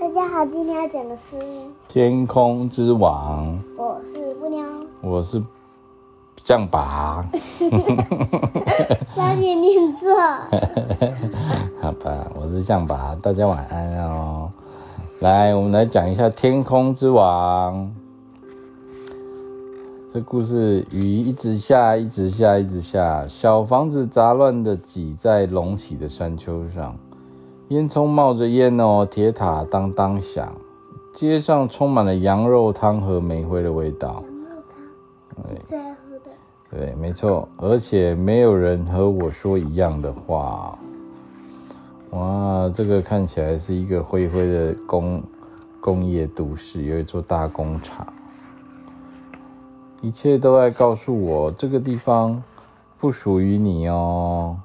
大家好，今天要讲的是《天空之王》。我是布妞，我是象拔。小姐念错。好吧，我是象拔，大家晚安哦。来，我们来讲一下《天空之王》。这故事雨一直下，一直下，一直下，小房子杂乱的挤在隆起的山丘上，烟囱冒着烟哦，铁塔当当响，街上充满了羊肉汤和煤灰的味道。羊肉汤，对，最爱喝的。对，没错，而且没有人和我说一样的话。哇，这个看起来是一个灰灰的工工业都市，有一座大工厂。一切都在告诉我，这个地方不属于你哦。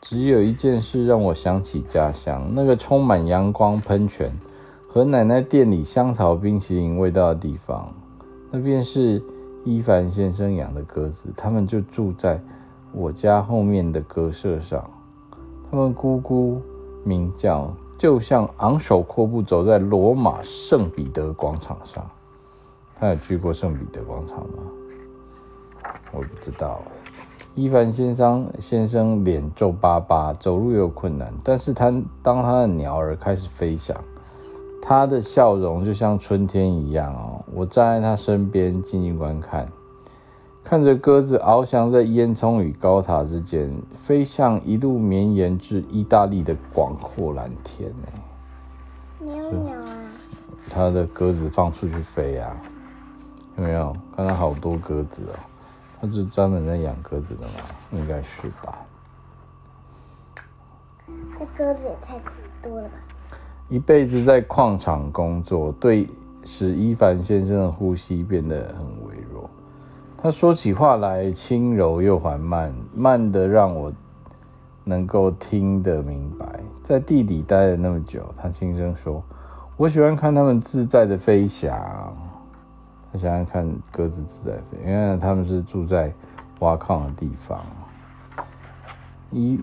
只有一件事让我想起家乡，那个充满阳光喷泉和奶奶店里香草冰淇淋味道的地方。那便是伊凡先生养的鸽子，他们就住在我家后面的鸽舍上。他们咕咕鸣叫，就像昂首阔步走在罗马圣彼得广场上。他有去过圣彼得广场吗？我不知道。伊凡先生先生脸皱巴巴，走路有困难，但是他当他的鸟儿开始飞翔，他的笑容就像春天一样哦。我站在他身边静静观看，看着鸽子翱翔在烟囱与高塔之间，飞向一路绵延至意大利的广阔蓝天。没有鸟啊？他的鸽子放出去飞呀、啊。有没有看到好多鸽子哦？他是专门在养鸽子的吗？应该是吧。这鸽子也太多了吧！一辈子在矿场工作，对使伊凡先生的呼吸变得很微弱。他说起话来轻柔又缓慢，慢得让我能够听得明白。在地底待了那么久，他轻声说：“我喜欢看他们自在的飞翔。”我想想看，鸽子自在飞，因为他们是住在挖矿的地方。一，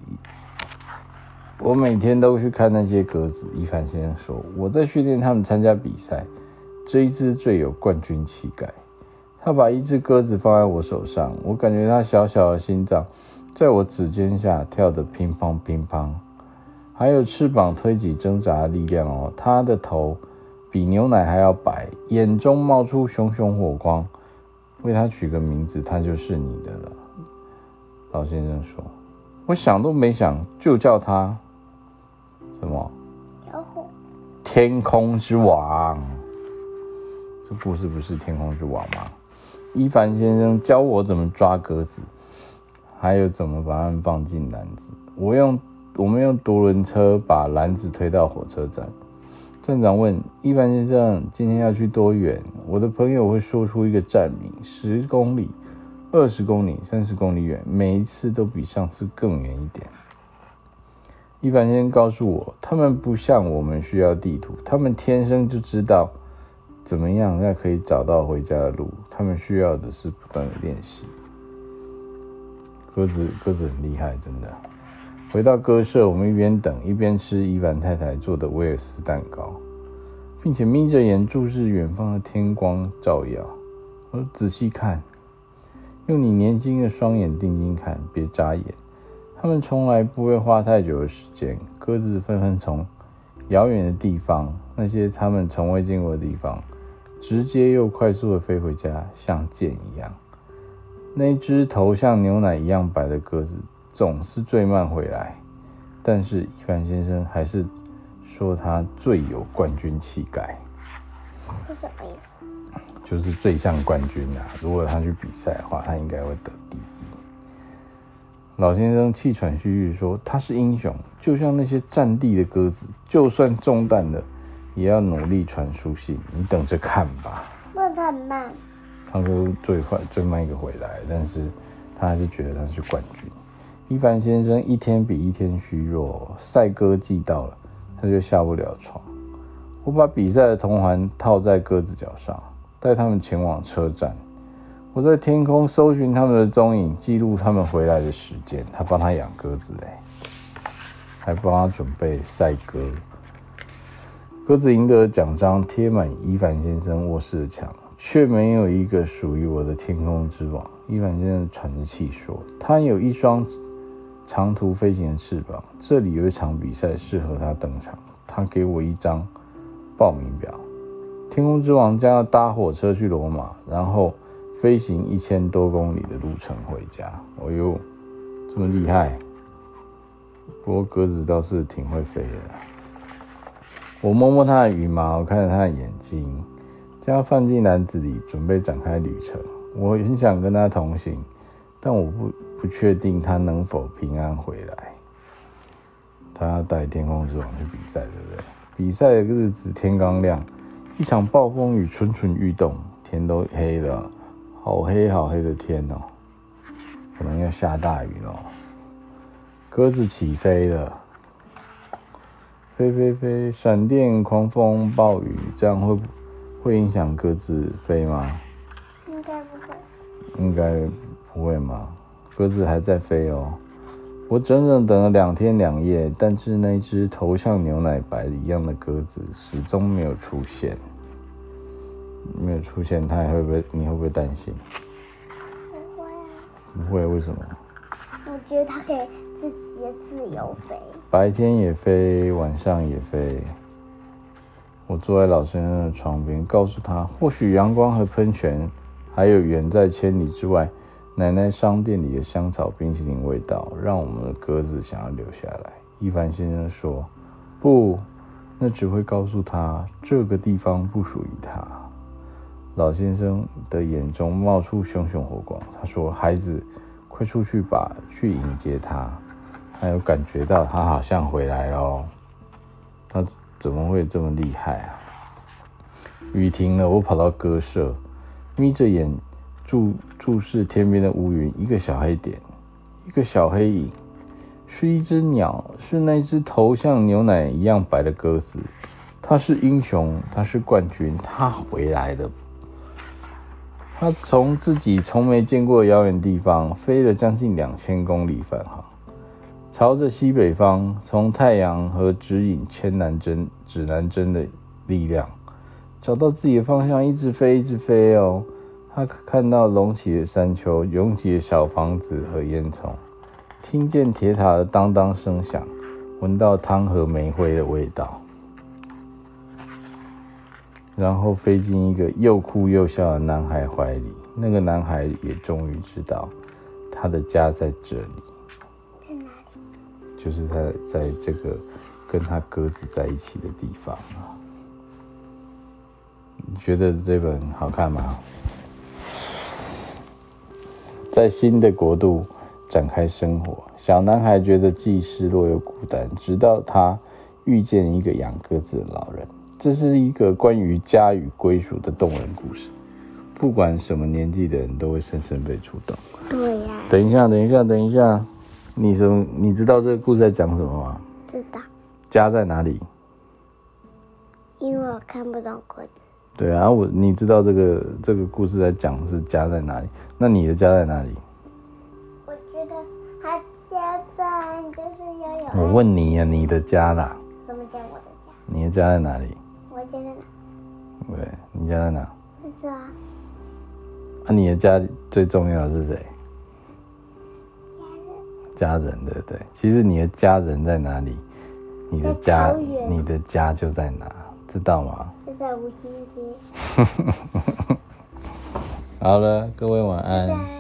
我每天都去看那些鸽子。伊凡先生说：“我在训练他们参加比赛，这一只最有冠军气概。”他把一只鸽子放在我手上，我感觉它小小的心脏在我指尖下跳得乒乓乒乓，还有翅膀推挤挣扎的力量哦。它的头。比牛奶还要白，眼中冒出熊熊火光。为他取个名字，他就是你的了。老先生说：“我想都没想，就叫他什么？天空之王。这故事不是天空之王吗？伊凡先生教我怎么抓鸽子，还有怎么把它们放进篮子。我用我们用独轮车把篮子推到火车站。”站长问伊凡先生：“今天要去多远？”我的朋友会说出一个站名：十公里、二十公里、三十公里远，每一次都比上次更远一点。伊凡先生告诉我，他们不像我们需要地图，他们天生就知道怎么样才可以找到回家的路。他们需要的是不断的练习。鸽子，鸽子很厉害，真的。回到鸽舍，我们一边等一边吃伊凡太太做的威尔斯蛋糕，并且眯着眼注视远方的天光照耀。我：“仔细看，用你年轻的双眼定睛看，别眨眼。他们从来不会花太久的时间。鸽子纷纷从遥远的地方，那些他们从未见过的地方，直接又快速的飞回家，像箭一样。那只头像牛奶一样白的鸽子。”总是最慢回来，但是伊凡先生还是说他最有冠军气概。是什么意思？就是最像冠军啊！如果他去比赛的话，他应该会得第一。老先生气喘吁吁说：“他是英雄，就像那些战地的鸽子，就算中弹了，也要努力传书信。你等着看吧。”不能太慢。他说最快最慢一个回来，但是他还是觉得他是冠军。伊凡先生一天比一天虚弱，赛鸽季到了，他就下不了床。我把比赛的铜环套在鸽子脚上，带他们前往车站。我在天空搜寻他们的踪影，记录他们回来的时间。他帮他养鸽子嘞，还帮他准备赛鸽。鸽子赢得奖章贴满伊凡先生卧室的墙，却没有一个属于我的天空之王。伊凡先生喘着气说：“他有一双长途飞行的翅膀，这里有一场比赛适合他登场。他给我一张报名表。天空之王将要搭火车去罗马，然后飞行一千多公里的路程回家。哦呦，这么厉害！不过鸽子倒是挺会飞的。”我摸摸它的羽毛，看着它的眼睛，将它放进篮子里，准备展开旅程。我很想跟它同行，但我不不确定他能否平安回来。他要带天空之王去比赛，对不对？比赛的日子天刚亮，一场暴风雨蠢蠢欲动，天都黑了，好黑好黑的天哦，可能要下大雨了。鸽子起飞了。飞飞飞！闪电、狂风、暴雨，这样会会影响鸽子飞吗？应该不会。应该不会吗？鸽子还在飞哦。我整整等了两天两夜，但是那只头像牛奶白一样的鸽子始终没有出现。没有出现，它还会不会？你会不会担心？不会啊。不会？为什么？我觉得它可以自己的自由飞。白天也飞，晚上也飞。我坐在老先生的床边，告诉他，或许阳光和喷泉，还有远在千里之外奶奶商店里的香草冰淇淋味道，让我们的鸽子想要留下来。伊凡先生说：“不，那只会告诉他这个地方不属于他。”老先生的眼中冒出熊熊火光，他说：“孩子，快出去吧，去迎接他。”还有感觉到他好像回来了，他怎么会这么厉害啊？雨停了，我跑到鸽舍，眯着眼注注视天边的乌云，一个小黑点，一个小黑影，是一只鸟，是那只头像牛奶一样白的鸽子。它是英雄，它是冠军，它回来了。它从自己从没见过的遥远地方飞了将近两千公里返航。朝着西北方，从太阳和指引千南针、指南针的力量，找到自己的方向，一直飞，一直飞哦。他看到隆起的山丘、拥挤的小房子和烟囱，听见铁塔的当当声响，闻到汤和煤灰的味道，然后飞进一个又哭又笑的男孩怀里。那个男孩也终于知道，他的家在这里。就是他在这个跟他鸽子在一起的地方啊，你觉得这本好看吗？在新的国度展开生活，小男孩觉得既失落又孤单，直到他遇见一个养鸽子的老人。这是一个关于家与归属的动人故事，不管什么年纪的人都会深深被触动。对呀。等一下，等一下，等一下。你什么？你知道这个故事在讲什么吗？知道。家在哪里？因为我看不懂鸽子。对啊，我你知道这个这个故事在讲是家在哪里？那你的家在哪里？我觉得他家在就是要有。我问你呀、啊，你的家啦？什么叫我的家？你的家在哪里？我家在哪？对，你家在哪？在这啊。啊，你的家最重要的是谁？家人对不对？其实你的家人在哪里？你的家，你的家就在哪，知道吗？就在五星级。好了，各位晚安。